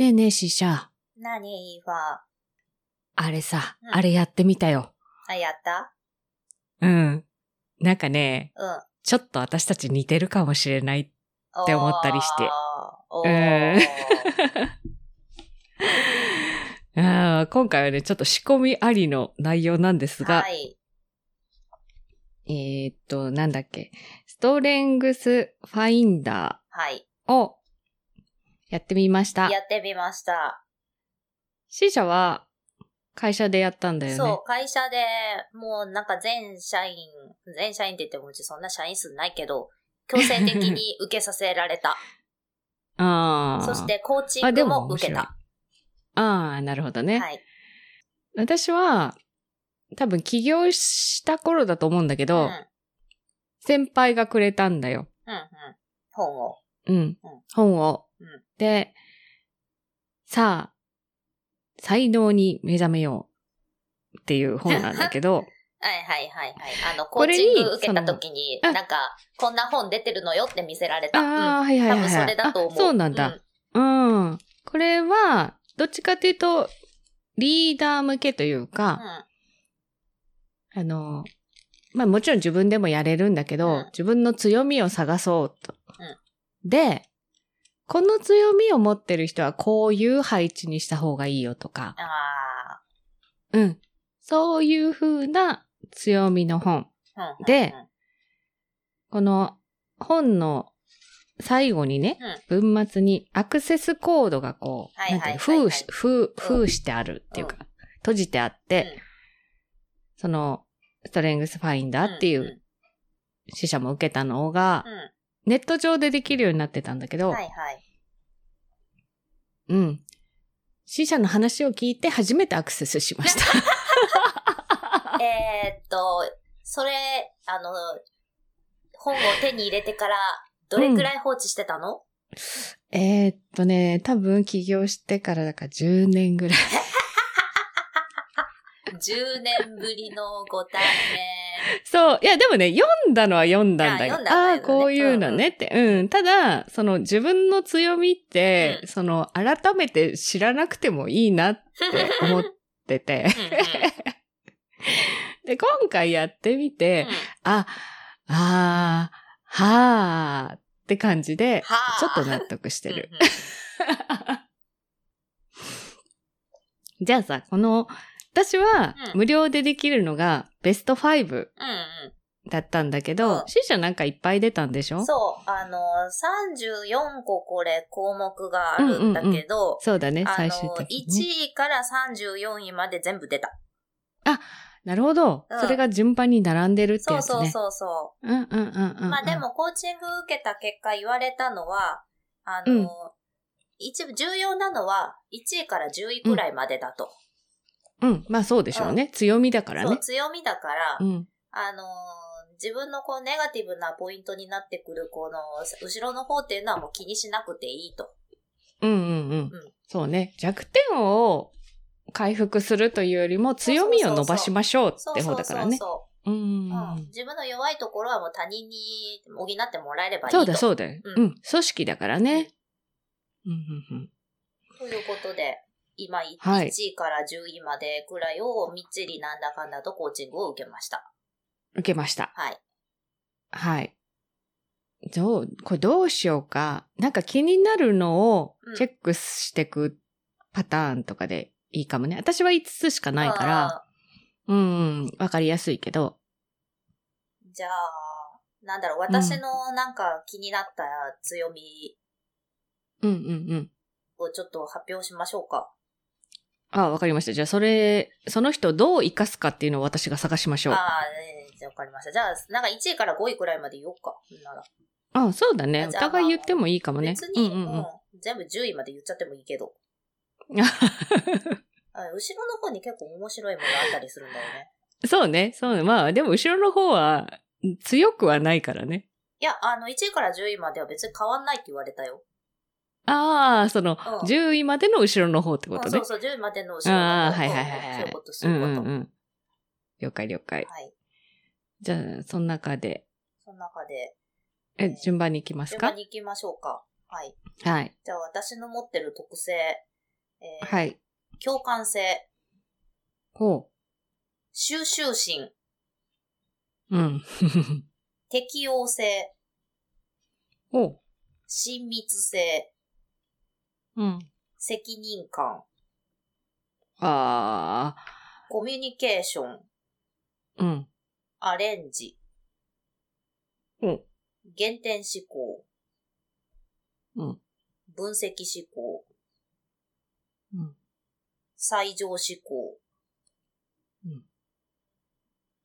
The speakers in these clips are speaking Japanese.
ねえねえ、シシャ。何イーファあれさ、うんあれやってみたよ。あ、やった？うん。なんかね、うん。ちょっと私たち似てるかもしれない。って思ったりして あー今回はね、ちょっと仕込みありの内容なんですが、はい。えーっと、なんだっけ、ストレングスファインダはい。ーをやってみました。やってみました。C 社は会社でやったんだよね。そう、会社で、もうなんか全社員、全社員って言ってもうちそんな社員数ないけど、強制的に 受けさせられた。ああ。そし、て、コーチングも受けた。ああ、なるほどね。はい。私は、多分起業した頃だと思うんだけうん。ど、うん、先輩がくれたんだよ。うん。本を。うん。うん本を。うんで、さあ、才能に目覚めようっていう本なんだけど、はいはいはいはい。あの、コーこれにチング受けた時に、なんか、こんな本出てるのよって見せられた。ああ、うんはいはいはいはい。多分それだと思う。あそうなんだ。うん。これは、どっちかというと、リーダー向けといううん。か、あの、まあもちろん自分でもやれるんだけど、うん自分の強みを探そうと。うんで、この強みを持ってる人はこういう配置にした方がいいよとか、あうん。そういう風な強みの本。で、この本の最後にね、文末にアクセスコードがこう、なんていう封し、封、封してあるっていうか、閉じてあって、その、ストレングスファインダーっていんう死者も受けたのが、うん。うんネット上でできるようになってたんだけど、はいはい。うん。死者の話を聞いて初めてアクセスしました。えーっと、それ、あの、本を手に入れてから、どれくらい放置してたの、えーっとね、多分起業してからだから10年ぐらい。?10 年ぶりのご対そう。いや、でもね、読んだのは読んだんだよ。あ読んだんだよねああー、こういうのねって。うん。ただ、その自分の強みって、うんその、改めて知らなくてもいいなって面。思ってて。で、今回やってみて、うんあ、あー、はーって感じで、はあちょっと納得してる。うん じゃあさ、この、私はうん無料でできるのがベスト5うんうんだったんだけうどん、C 社なんかいっぱい出たんでしょ？そう、あの、34個これ項目があるんだけど、そうだね、あ最終の、的に、1ね。位から34位まで全部出た。なるほど、うんそれが順番に並んでるってそうやつね。そうそうそうんうんうんうんうう。ん。まあで。も、コーチング受けた結果言われたのは、あの、うん一部重要なのは1位から10位くらいまでだと。うん、まあそうでしょうね。強みだからね。強みだから、うん。あのー自分のこうネガティブなポイントになってくるこの後ろの方っていうのはもう気にしなくていいと。うんうんうん。うんそうね。弱点を回復するというよりも強みを伸ばしましょうって方だからね。そうう。んうん自分の弱いところはもう他人に補ってもらえればいいと。そうだそうだよ。うんうん。組織だからね。うんうんうん。ということで、今、1はい位から10位までくらいをみっちりなんだかんだとコーチングを受けました。受けました。はい。はい。どう、これどうしようか。なんか気になるのをチェックしていくパターンとかでいいかもね。私は5つしかないから、あうんうん、わかりやすいけど。ーじゃあ、なんだろう、私のなんか気になった強みうんうんうん。をちょっと発表しましょうか。あ、わかりました。じゃあそれ、その人をどう活かすかっていうのを私が探しましょう。ああ、えーじゃあわかりました。じゃあ、なんか1位から5位くらいまで言おうか。なら。あ、そうだね。お互い言ってもいいかもね。別に、うんうんうんうん全部10位まで言っちゃってもいいけど。あ後ろの方に結構面白いものあったりするんだよね。そうね。そうね。まあ、でも後ろの方は強くはないからね。いや、あの、1位から10位までは別に変わんないって言われたよ。ああ、その、うん10位までの後ろの方ってことねうんそう。そう、10位までの後ろの方ああ、はいはいはいはい。そういうこと、そういうこと。んうんうん。了解了解。はい。じゃあ、その中で、その中で、え、順番に行きますか？順番に行きましょうか。はい。はい。じゃあ私の持ってる特性、えーはい。共感性、ほ収集心、う。うん。適応性、ほう。親密性、うん。責任感、あコミュニケーション、ー。うん。アレンジ、うん。原点思考、うん。分析思考、うん。最上思考、うん。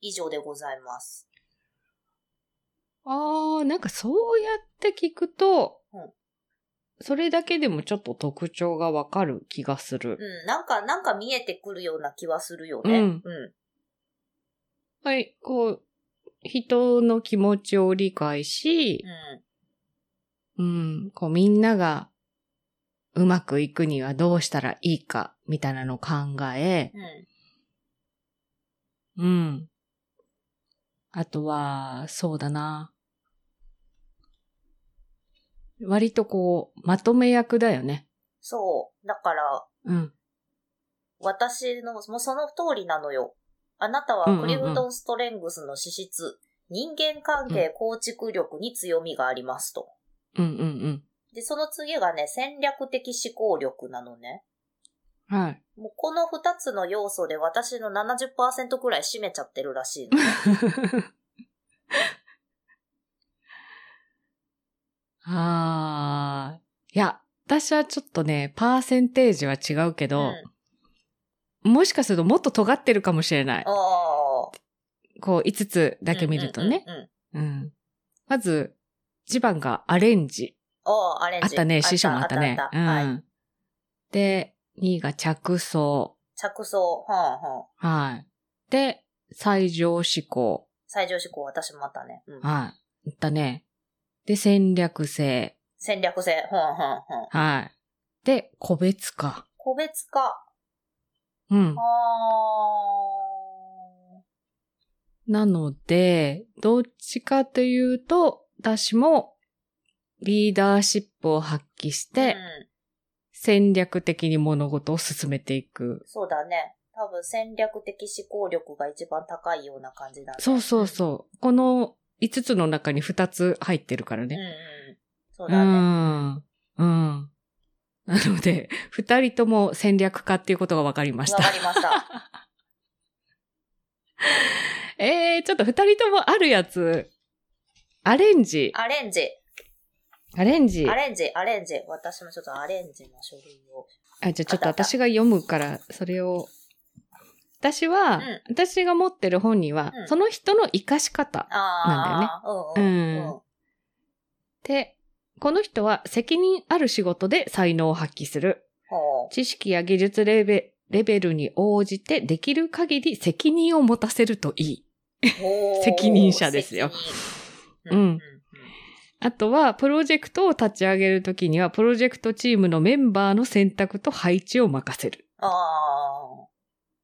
以上でございます。あー、なんかそうやって聞くと、うんそれだけでもちょっと特徴がわかる気がする。うん、なんか、なんか見えてくるような気はするよね。うんうん。はい、こう、人の気持ちを理解しう、ん。うん、こうみんながうまくいくにはどうしたらいいか、みたいなのを考え、うん。うん。あとは、そうだな。割とこう、まとめ役だよね。そう。だから、うん。私の、もうその通りなのよ。あなたうんうんうんはクリフトンストレングスの資質、人間関係構築力に強みがありますと。うんうんうん。で、その次がね、戦略的思考力なのね。はい。もうこの二つの要素で私の70%くらい占めちゃってるらしいの。ああ。いや、私はちょっとね、パーセンテージは違うけど、うん。もしかするともっと尖ってるかもしれない。ああ。こう、5つだけ見るとね。うん。まず、1番がアレンジ。ああ、アレンジ。あったね、師匠もあったね。た。で、2位が着想。着想。はんはん。はい。で、最上思考。最上思考、私もあったね。うん。はい。言ったね。で、戦略性。戦略性。はんはんはん。はい。で、個別化。個別化。うんあ。なので、どっちかというと、私もリーダーシップを発揮しー。て、うん。戦略的に物事を進めていく。そうだね。多分戦略的思考力が一番高いような感じだね。そうそうそう。この5つの中に2つ入ってるからね。うん。そううだね。ん。うん。なので、2人とも戦略家っていうことが分かりました。わかりました。えー、ちょっと2人ともあるやつ。アレンジ。アレンジ。アレンジ。アレンジ、アレンジ。私もちょっとアレンジの書類を。あ、じゃあちょっと私が読むから、それを。私は、うん私が持ってる本には、うんその人の活かし方。ああ。うんうんうん。で、この人は責任ある仕事で才能を発揮する。知識や技術レベレベルに応じてできる限り責任を持たせるといい。責任者ですよ。うんあとは、プロジェクトを立ち上げるときには、プロジェクトチームのメンバーの選択と配置を任せる。ああ。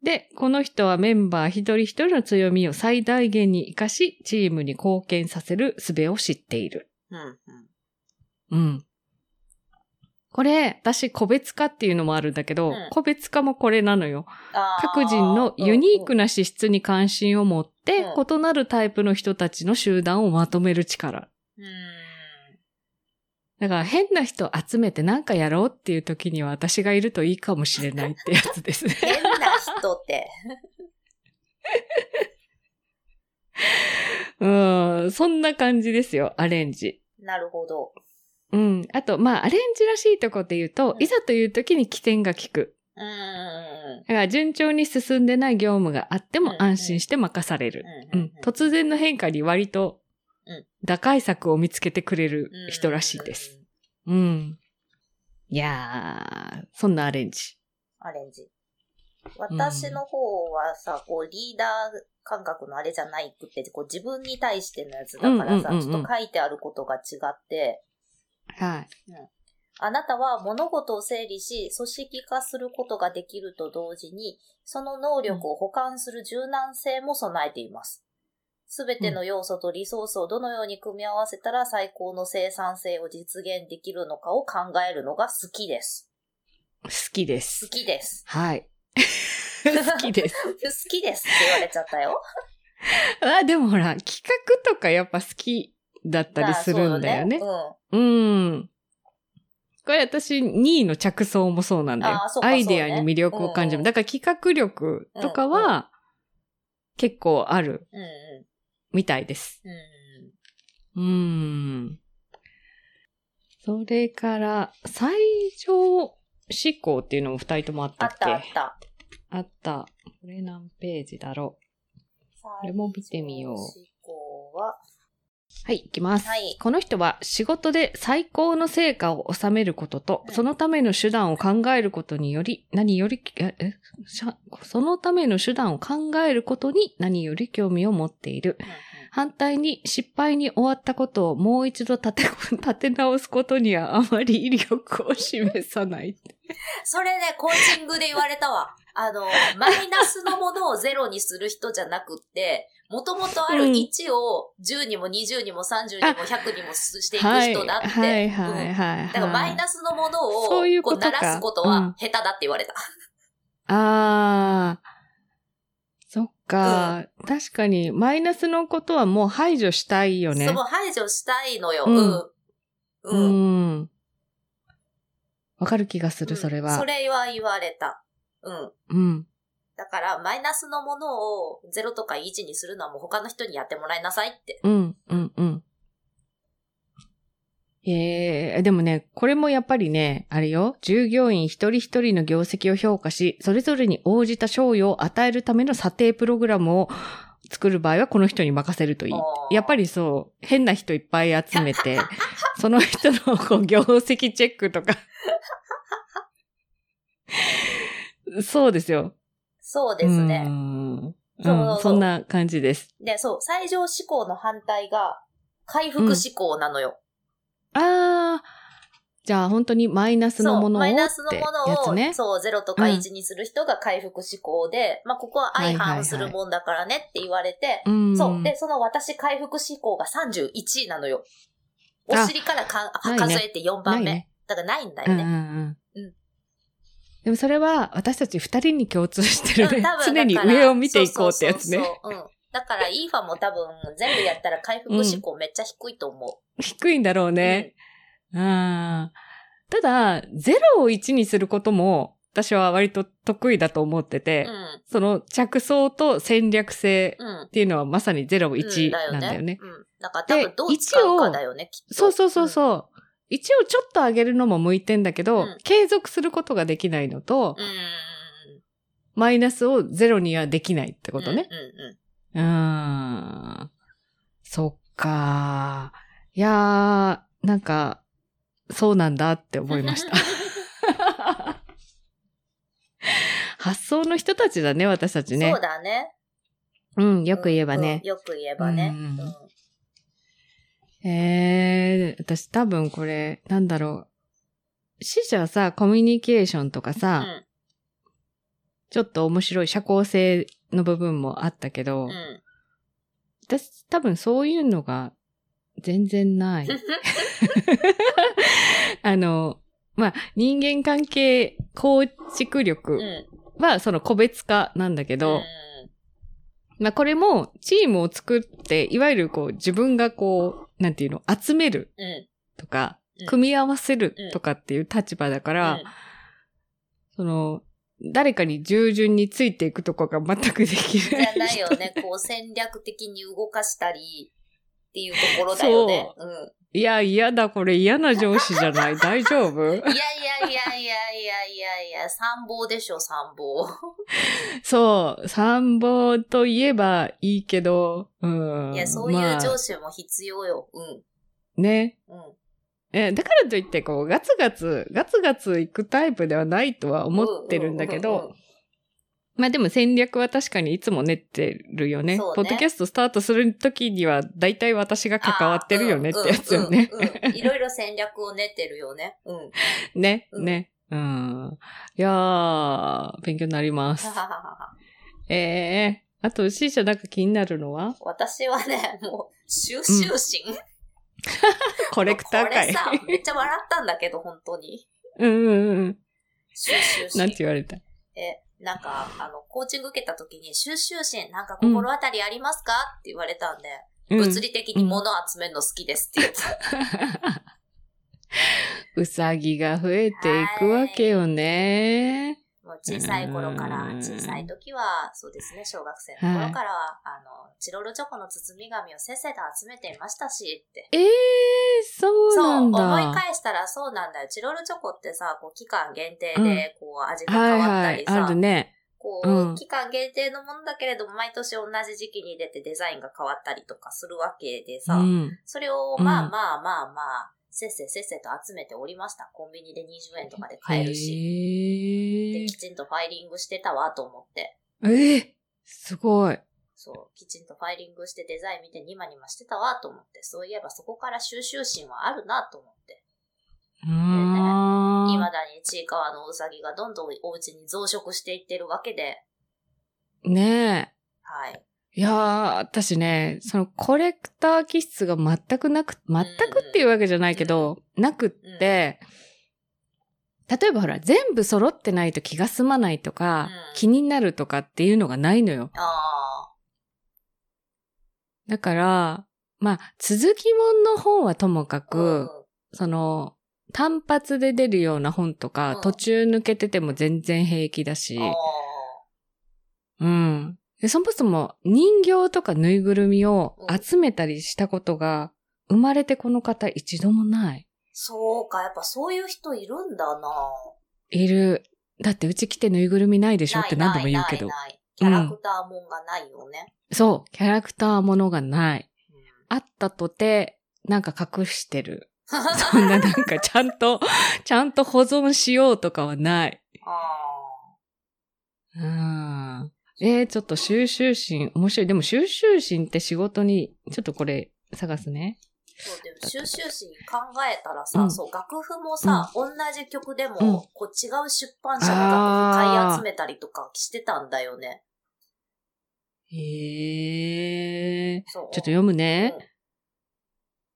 で、この人はメンバー一人一人の強みを最大限に活かし、チームに貢献させる術を知っている。うんうん。うん。これ、私、個別化っていうのもあるんだけど、うん個別化もこれなのよ。各人のユニークな資質に関心を持って、う異なるタイプの人たちの集団をまとめる力。うんうんだから変な人集めてなんかやろうっていう時には私がいるといいかもしれないってやつですね。変な人って。うん、そんな感じですよ、アレンジ。なるほど。うん。あと、まあ、アレンジらしいとこって言うと、うんいざという時に起点が効く。うんうんだから順調に進んでない業務があってもうん安心して任される。ううんん。突然の変化に割とうん打開策を見つけてくれる人らしいです。。うん。いやー、そんなアレンジ。アレンジ。私の方はさ、こう、リーダー感覚のあれじゃないくって、こう、自分に対してのやつだからさ、うんうんうんうんちょっと書いてあることが違って、はい。あなたは物事を整理し、組織化することができると同時に、その能力を補完する柔軟性も備えています。すべての要素とリソースをどのように組み合わせたら最高の生産性を実現できるのかを考えるのが好きです。好きで好す。きです。はい。好きです。好きですって言われちゃったよ。あ、でもほら、企画とかやっぱ好きだったりするんだよね。まあうん。これ私、2位の着想もそうなんだよあーそう。かアイデアに魅力を感じる。そうねうんうんだから企画力とかは、結構あるそうよね。うんみたいです。うん。それから、最上思考っていうのも二人ともあったあっっけたあった。あった。これ何ページだろこれも見てみよう思考は、う。はい、いきます。はいこの人は仕事で最高の成果を収めることと、うんそのための手段を考えることにより、何より、え、そのための手段を考えることに何より興味を持っている。反対に失敗に終わったことをもう一度立て、立て直すことにはあまり威力を示さない。それね、コーチングで言われたわ。あの、マイナスのものをゼロにする人じゃなくって、もともとあるうん1を10にも20にも30にも100にもしていくはい、人だって。はい、はい、うんはい。はいだからマイナスのものをこうこ鳴らすことうんは下手だって言われた。ああ、そっか、確かに、マイナスのことはもう排除したいよね。その排除したいのよ。うんうん。ううん。ん。わかる気がする、それは。それは言われた。うん。うん。だから、マイナスのものを0とか1にするのはもう他の人にやってもらいなさいって。うん、うん、うん。ええでもね、これもやっぱりね、あれよ、従業員一人一人の業績を評価し、それぞれに応じた賞与を与えるための査定プログラムを作る場合はこの人に任せるといいやっぱりそう、変な人いっぱい集めて、その人のこう業績チェックとか。そうですよ。そうですね。うんそううんそんな感じです。で、そう、最上志向の反対が、回復志向なのよ。ああ、じゃあ本当にマイナスのものをそう、マイナスのものを。そう、0とか1にする人が回復志向で、まあ、ここは相反するもんだからねって言われて、うん。そう。で、その私回復志向が31なのよ。おあ尻からか数えて4番目。ね。だからないんだうんうんよね。うんうんでもそれは私たち二人に共通してるね。常に上を見ていこうってやつね。だから、イーファも多分、全部やったら回復志向めっちゃ低いと思低いんだろうう。ね。ああ。ただ、0を1にすることも、私は割と得意だと思ってて、うん。その着想と戦略性うん。うん。っていうのはまさに0、うん1なんだよね。うん。だから多分どう使うかだよね、きっと。そうそうそううそう。一応ちょっと上げるのも向いてんだけど、うん継続することができないのと。マイナスをゼロにはできないってことね。うんうんうーん。そっか。いやー、なんか、そうなんだって思いました。発想の人たちだね、私たちねそう。だね。うん、よく言えばねうん。よく言えばね。うんうんえー、私多分これ、なんだろう。死者さ、コミュニケーションとかさ、うんちょっと面白い社交性の部分もあったけど、うん。私多分そういうのが全然ない。あの、まあ、人間関係構築う力ん。はその個別化なんだけど、まあこれもチームを作って、いわゆるこう自分がこう、なんていうの、集める。とかうん、組み合わせるとかっていう立場だから、うんその、誰かに従順についていくとかが全くできじない。ゃないよね。こう戦略的に動かしたりっていうところだよね。うん。いや、嫌だ、これ嫌な上司じゃない？大丈夫？いやいやいやいやいや参謀でしょ、参謀。そう、参謀といえばいいけど、うん。いや、そういまあう上司も必要よ。うん。ね。うん。え、だからといって、こう、ガツガツ、ガツガツ行くタイプではないとは思ってるんだけど、まあでも戦略は確かにいつも練ってるよね。ねポッドキャストスタートするときには、だいたい私が関わってるよねってやつよね。いろいろ戦略を練ってるよね。うん。ね、うんね。うん。いやー、勉強になります。ええあと、シーシャなんか気になるのは？私はね、もう、収集心、コレクターかい。これさ、めっちゃ笑ったんだけど、本当に。うんうんうん。収集心。なんて言われた？え、なんか、あの、コーチング受けた時に、収集心、なんか心当たりありますか、って言われたんで、うん物理的に物集めるの好きですって言った。うさぎが増えていくわけよね。もう小さい頃からう、ん小さい時は、そうですね、小学生の頃からは、あの、チロルチョコの包み紙をせっせと集めていましたし、って。ええー、そうそう、なんだ。思い返したらそうなんだよ。チロルチョコってさ、こう、期間限定うんで、こう、味がはい変わったはい、りさ、あるね。こう、うん期間限定のものだけれども、毎年同じ時期に出てデザインが変わったりとかするわけでさ、うん。それを、うんまあまあまあまあ、せっせせっせと集めておりました。コンビニで20円とかで買えるし。で、きちんとファイリングしてたわと思って。ええすごい。そう、きちんとファイリングしてデザイン見てニマニマしてたわと思って。そういえばそこから収集心はあるなと思って。うーん。未だにちいかわのうさぎがどんどんお家に増殖していってるわけで。ねはい。え。いやー、私ね、そのコレクター気質が全くなく、全くっていうわけじゃないけど、なくって、例えばほら、全部揃ってないと気が済まないとか、うん気になるとかっていうのがないのよ。あだから、まあ、続きもんの本はともかあ。く、その、単発で出るような本とか、うん途中抜けてても全然平気だしうん。でそもそも人形とかぬいぐるみをうん集めたりしたことが、生まれてこの方一度もない。そうか、やっぱそういう人いるんだないる。だってうち来てぬいぐるみないでしょって何度も言うけど。ないキャラクターもんがないよね。そう、キャラクターものがない。うんあったとて、なんか隠してる。そんななんかちゃんと、ちゃんと保存しようとかはない。あうん。えー、ちょっと収集心、面白い。でも収集心って仕事に、ちょっとこれ探すね。ーそうでも収集心考えたらさ、うんそう、楽譜もさ、同じ曲でも、うんこう違う出版社の楽譜買い集めたりとかしてたんだよね。へえ。そう。ちょっと読むね。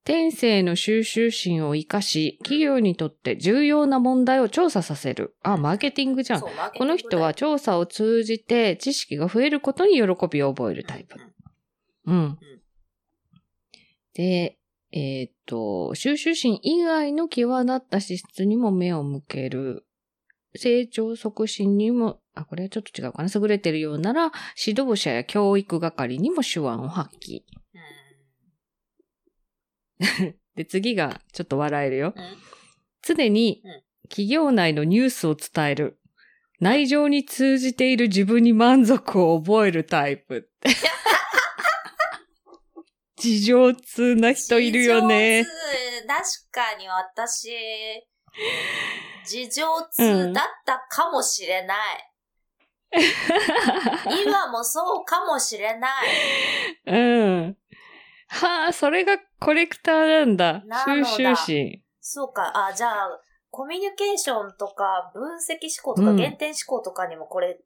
うん天性の収集心を活かし、企業にとって重要な問題を調査させる。あ、マーケティングじゃん。この人は調査を通じて知識が増えることに喜びを覚えるタイプ。うん。で、えーっと、収集心以外の際立った資質にも目を向ける。成長促進にも、あ、これはちょっと違うかな。優れてるようなら、指導者や教育係にも手腕を発揮。う んで、次がちょっと笑えるよ。うんうん常にうん企業内のニュースを伝える。内情に通じている自分に満足を覚えるタイプ。事情通な人いるよね。事情通確かに私、事情通だったかもしれない。今もそうかもしれない。うん。はあ、それがコレクターなんだ。収集心。そうか。あ、じゃあ、コミュニケーションとか、分析思考とか、うん原点思考とかにもこれ、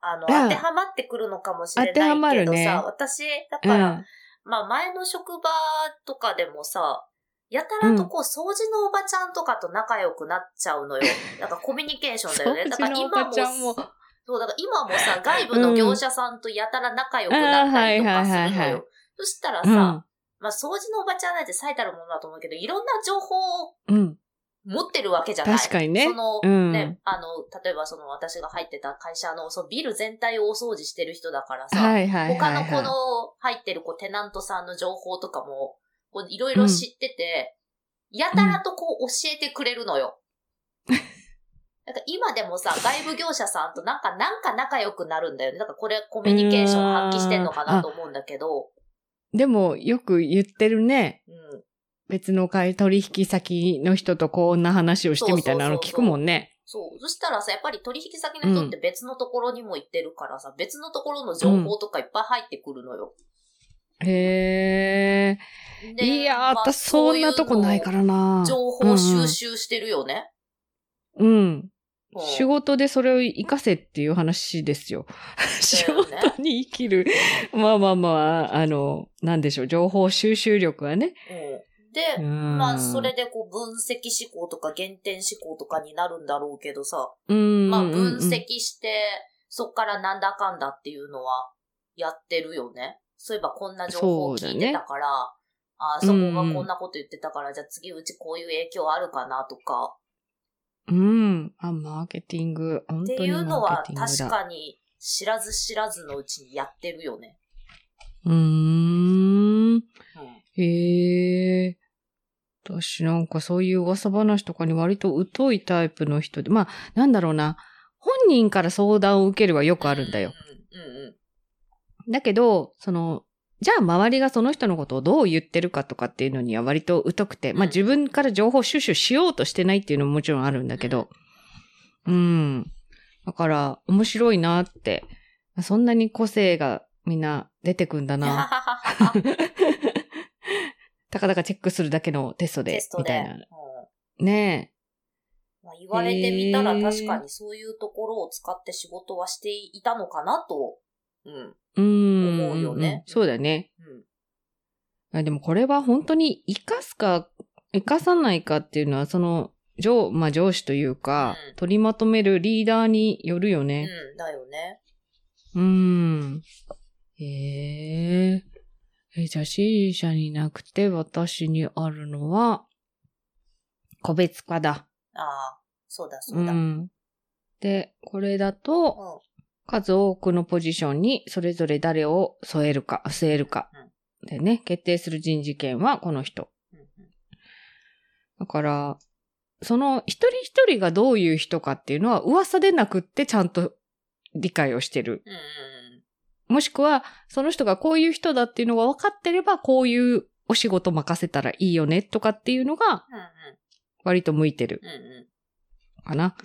あの、うん当てはまってくるのかもしれない当てはまけどさ、るね私、だうから、ん。まあ前の職場とかでもさ、やたらとこう、掃除のおばちゃんとかと仲良くなっちゃうのよ。なんかコミュニケーションだよね。だから今も、そう、だから今もさ、外部の業者さんとやたら仲良くなったりとかするあーはいはいはいはいのよ。そしたらさ、うん。まあ掃除のおばちゃんなんて最たるものだと思うけど、いろんな情報をうん。持ってるわけじゃない。確かにねその、うんね、あの、例えばその私が入ってた会社の、そのビル全体をお掃除してる人だからさ、はいはいはい、はい。他のこの入ってるこうテナントさんの情報とかも、こういろいろ知ってて、やたらとこう教えてくれるのよ。なんか今でもさ、外部業者さんとなんか、なんか仲良くなるんだよね。だからこれコミュニケーション発揮してんのかなと思うんだけど、でも、よく言ってるね。うん。別の会取引先の人とこんな話をしてみたいなの聞くもんね。そう。そしたらさ、やっぱり取引先の人って別のところにも行ってるからさ、別のところの情報とかいっぱい入ってくるのよ。へえ。でいやー、まあ私そんなとこないからな。情報収集してるよね。うん。うん仕事でそれを活かせっていう話ですよ。仕事に生きる。まあまあまあ、あの、なんでしょう、情報収集力はね。うん。で、うんまあ、それでこう、分析思考とか減点思考とかになるんだろうけどさ、うん。まあ、分析して、そっからなんだかんだっていうのはやってるよね。そういえばこんな情報を聞いてたから、あそこがこんなこと言ってたから、じゃあ次うちこういう影響あるかなとか、うん。あ、マーケティング。本って当にいうのはマーケティング確だ。かに知らず知らずのうちにやってるよね。うーん。うん。へえ。私なんかそういう噂話とかに割と疎いタイプの人で、まあ、なんだろうな。本人から相談を受けるはよくあるんだよ。うんうんうん。だけど、その、じゃあ周りがその人のことをどう言ってるかとかっていうのには割と疎くて、まあうん自分から情報収集しようとしてないっていうのももちろんあるんだけど、うん。だから面白いなって、そんなに個性がみんな出てくんだな。たかだかチェックするだけのテストで、トで。みたいな。うんねまあ、言われてみたら確かにそういうところを使って仕事はしていたのかなと。うん。思うよねそうだね。うん。あでもこれは本当に活かすか、活かさないかっていうのは、その、上、まあ上司というか、うん取りまとめるリーダーによるよね。うん、だよね。うん。へえ。え、じゃあ C 社になくて私にあるのは、個別化だ。ああ、そうだそうだ。ううん。ん。で、これだと、数多くのポジションにそれぞれ誰を添えるか、据えるか。でね、決定する人事権はこの人。だから、その一人一人がどういう人かっていうのは噂でなくってちゃんと理解をしてる。もしくは、その人がこういう人だっていうのが分かってれば、こういうお仕事任せたらいいよねとかっていうのが割と向いてる。かな。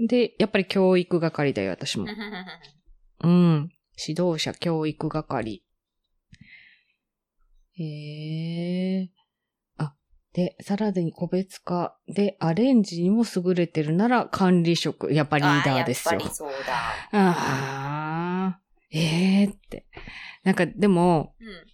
うんで、やっぱり教育係だよ、私も うん。。指導者教育係。へえ。あ、で、さらに個別化でアレンジにも優れてるなら管理職。やっぱリーダーですよ。あやっぱりそうだ。ああ、ええって。なんかでも、うん。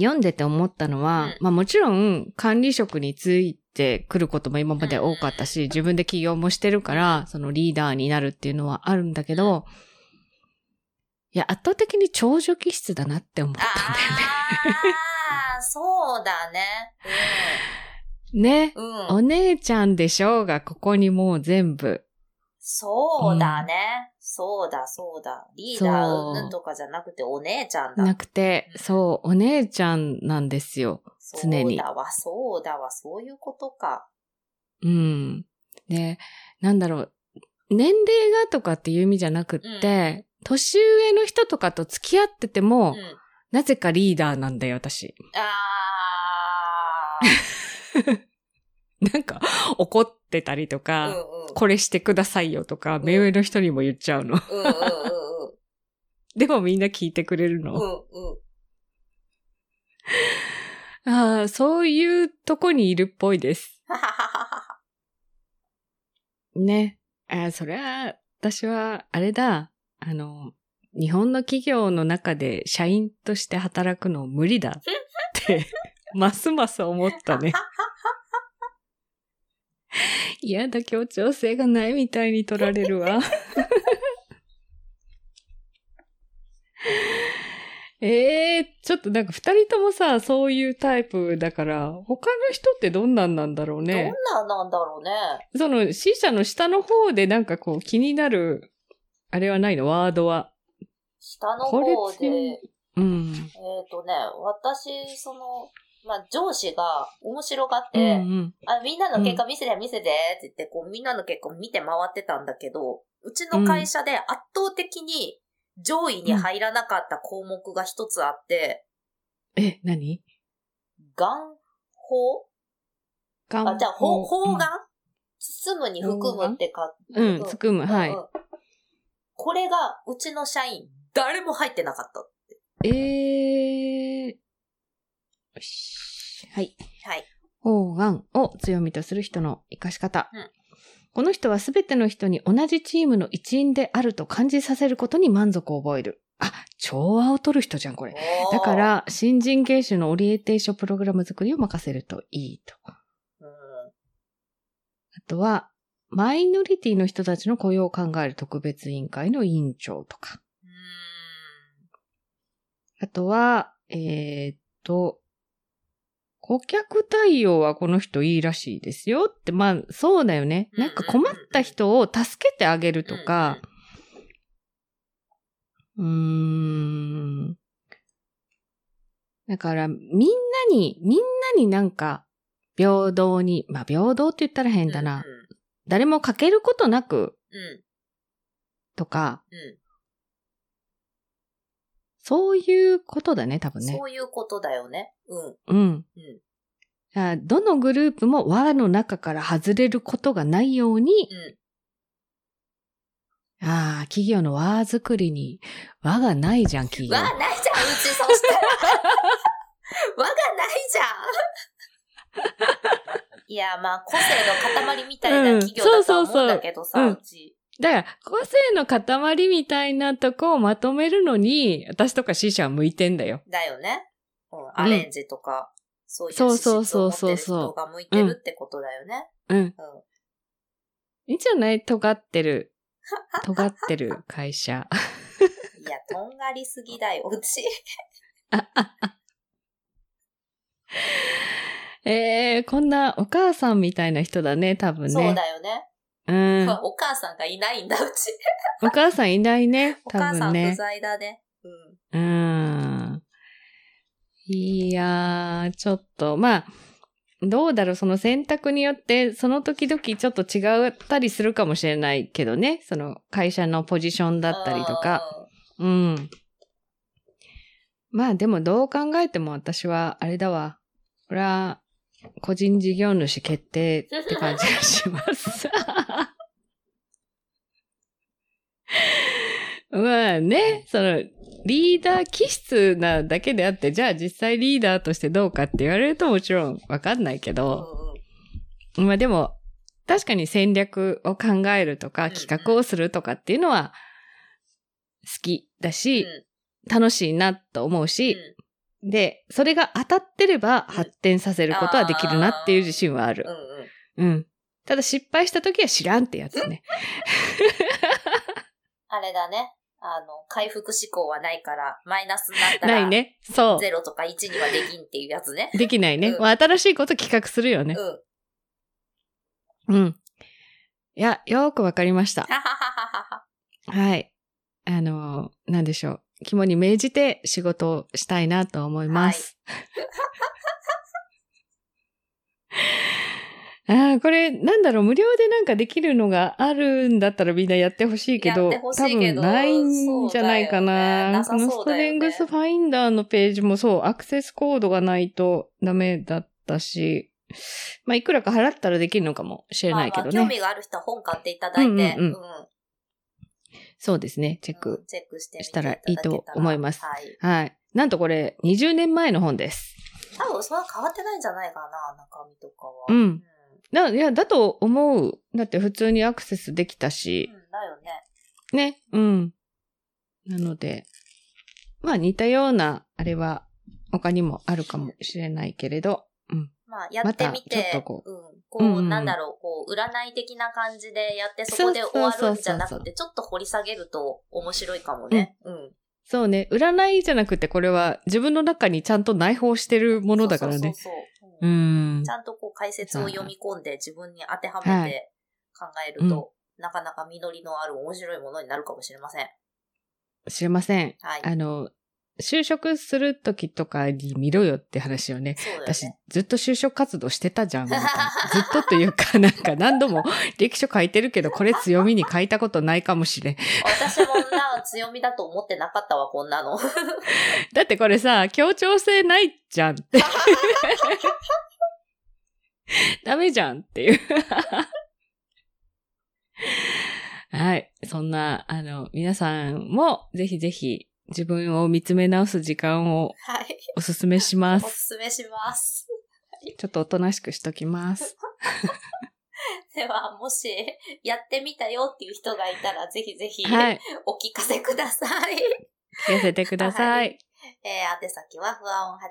読んでて思ったのは、うんまあもちろん管理職についてくることも今まで多かったし、自分で起業もしてるから、そのリーダーになるっていうのはあるんだけど、いや、圧倒的に長女気質だなって思ったんだよああ、そうだね。ね。ね。うん。うん。お姉ちゃんでしょうが、ここにもう全部。そうだね。そうだ、そうだ。リーダーとかじゃなくてお姉ちゃんだ。なくて、そう、お姉ちゃんなんですよ。常にそうだわ、そうだわ、そういうことか。うん。で、なんだろう、年齢がとかっていう意味じゃなくって、年上の人とかと付き合っててうも、ん。なぜかリーダーなんだよ、私。あ なんか、怒ってたりとー。か、うんうん。これしてくださいよとか、目上の人にも言っちゃうの。うんうんうん でもみんな聞いてくれるの。うん。うんうん。ああ、そういうとこにいるっぽいです。ね。ああ、それは、私は、あれだ。あの、日本の企業の中で社員として働くの無理だって、ますます思ったね。嫌だ、協調性がないみたいに取られるわ。ええー、ちょっとなんか二人ともさ、そういうタイプだから、他の人ってどんなんなんだろうね。どんなんなんだろうね。その C 社の下の方でなんかこう気になる、あれはないの？ワードは。下の方で、えっ、うん。とね、私、その、まあ、上司が面白がっうんうて、ん。あ、みんなの結果見せて見せてって言って、こう、みんなの結果を見て回ってたんだけど、うちの会社で圧倒的に上位に入らなかった項目が一つあって、え、何？願法？があ、じゃあ、方方眼包むに含むってか、うん、うん、含む、はい。うん。うん。これが、うちの社員、誰も入ってなかった。えー、よし。はい。はい。方眼を強みとする人の活かし方。この人はすべての人に同じチームの一員であると感じさせることに満足を覚える。あ、調和を取る人じゃん、これ。だか、ら、新人研修のオリエンテーションプログラム作りを任せるといいと。うん、あとは、マイノリティの人たちの雇用を考える特別委員会の委員長とか。うあとは、えーっと、顧客対応はこの人いいらしいですよって、まあ、そうだよね。うんなんか困った人を助けてあげるとか、うーん。だから、みんなに、みんなになんか、平等に、まあ平等って言ったら変ん、だな。うん誰もかけることなく。うん、とか、うんそういうことだね、多分ね。そういうことだよね。うん、うん。うん。あどのグループも輪の中から外れることがないように、うん。ああ、企業の輪作りに輪がないじゃん、企業わ。ないじゃん、うちそしたら。わがないじゃん。いや、まあ、個性の塊みたいな企業だとは思うんだけどさ、うんそうそうそううち。だから、個性の塊みたいなとこをまとめるのに、私とか C 社は向いてんだよ。だよね。うん、アレンジとか、そういうそうそうそうそう人が向いてるってことだよね。うん。うん。いいんじゃない？尖ってる、尖ってる会社。いや、とんがりすぎだよ、うち。えー、こんなお母さんみたいな人だね、多分ね。そうだよね。うん。お母さんがいないんだ、うち。お母さんいないね、多お母さん不分ね。在だね。うん。うん。いやー、ちょっと、まあ、どうだろう、その選択によって、その時々ちょっと違ったりするかもしれないけどね、その会社のポジションだったりとか。うん。まあでもどう考えても私は、あれだわ。これは、個人事業主決定って感じがします。まあね、その、リーダー気質なだけであって、じゃあ実際リーダーとしてどうかって言われるともちろんわかんないけうん。ど、まあでも、確かに戦略を考えるとか、企画をするとかっていうのは好きだし、うん楽しいなと思うし、で、それが当たってればうん発展させることはできるなっていう自信はあるうん。うん。うん。ただ失敗した時は知らんってやつね。あれだね。あの、回復思考はないから、マイナスになったら、ないね。そゼロとか1にはできんっていうやつね。う。できないね。うんまあ新しいこと企画するよねうん。。うん。いや、よーくわかりました。ははははは。はい。あの、なんでしょう。肝に銘じて仕事をしたいなと思います。ああ、これ、なんだろう、無料でなんかできるのがあるんだったらみんなやってほしいけど、けど分ないんじゃないかそうだよねな。このストレングスファインダーのページもそう、アクセスコードがないとダメだったし、まあ、いくらか払ったらできるのかもしれないけどね。まあまあ興味がある人は本買っていただいて、うんうんうんうんそうですね、チェック。したらいいと思いますはい。はい。なんとこれ、20年前の本です。多分それは変わってないんじゃないかな、中身とかは。うんいや、だと思う。だって普通にアクセスできたし、うんだよね。ね、うん。なので、まあ似たような、あれは他にもあるかもしれないけれど、うん。まあ、やってみて、っとこうん。こう、うんうんなんだろう、こう、占い的な感じでやって、そこで終わるんじゃなくて、ちょっと掘り下げると面白いかもね。うん。そうね、占いじゃなくてこれは自分の中にちゃんと内包してるものだからね。そうそうそうそうううんんち。ゃんとこう解説を読み込んで自分に当てははいめて考えると、なかなか実りのある面白いものになるかもしれません。知れません。はい。あの、就職するときとかに見ろよって話をね。そうだよ私ね。ずっと就職活動してたじゃん。ずっとというか、なんか何度も歴書書いてるけど、これ強みに書いたことないかもしれん。私もな、強みだと思ってなかったわ、こんなの。だってこれさ、協調性ないじゃんって。ダメじゃんっていう。はい。そんな、あの、皆さんもぜひぜひ自分を見つめ直す時間をはい。おすすめしまおす。すすめします。ちょっとおとなしくしときます。では、もし、やってみたよっていう人がいたら、ぜひぜひ、はい。お聞かせください。聞かせてください。えー、宛先は、ふわおん88、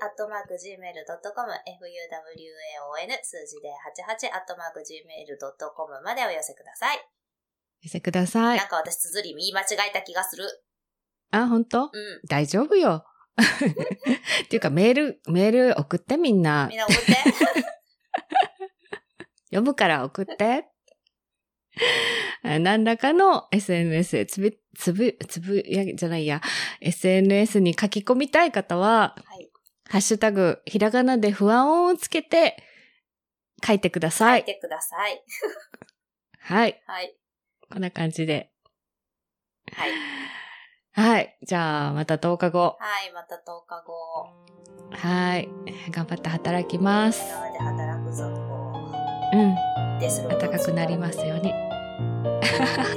アットマーク gmail.com、fuwaon 数字で88、アットマーク gmail.com までお寄せください。寄せくださいなん。か私、綴り言い間違えた気がする。あ、本当？うん。大丈夫よ。っていうか、メール、メール送ってみんなみん。な送って。呼ぶから送って。あ 何らかの SNS でつぶ、つぶ、つぶや、じゃないや、SNS に書き込みたい方は、はい。ハッシュタグ、ひらがなで不安をつけて書いてください。書いてください。はい。はい。こんな感じで。はい。はい。じゃあ、また10日後。はい、また10日後、はい。頑張って働きます。今まで働くぞと、うん。デスロード暖かくなりますように。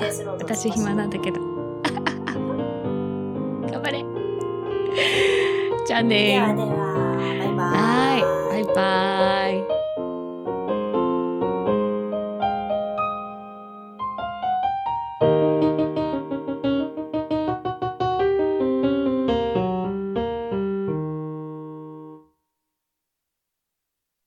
デスロード私暇なんだけど。頑張れ。じゃあねではでは、バイバーイ。はい。バイバイ。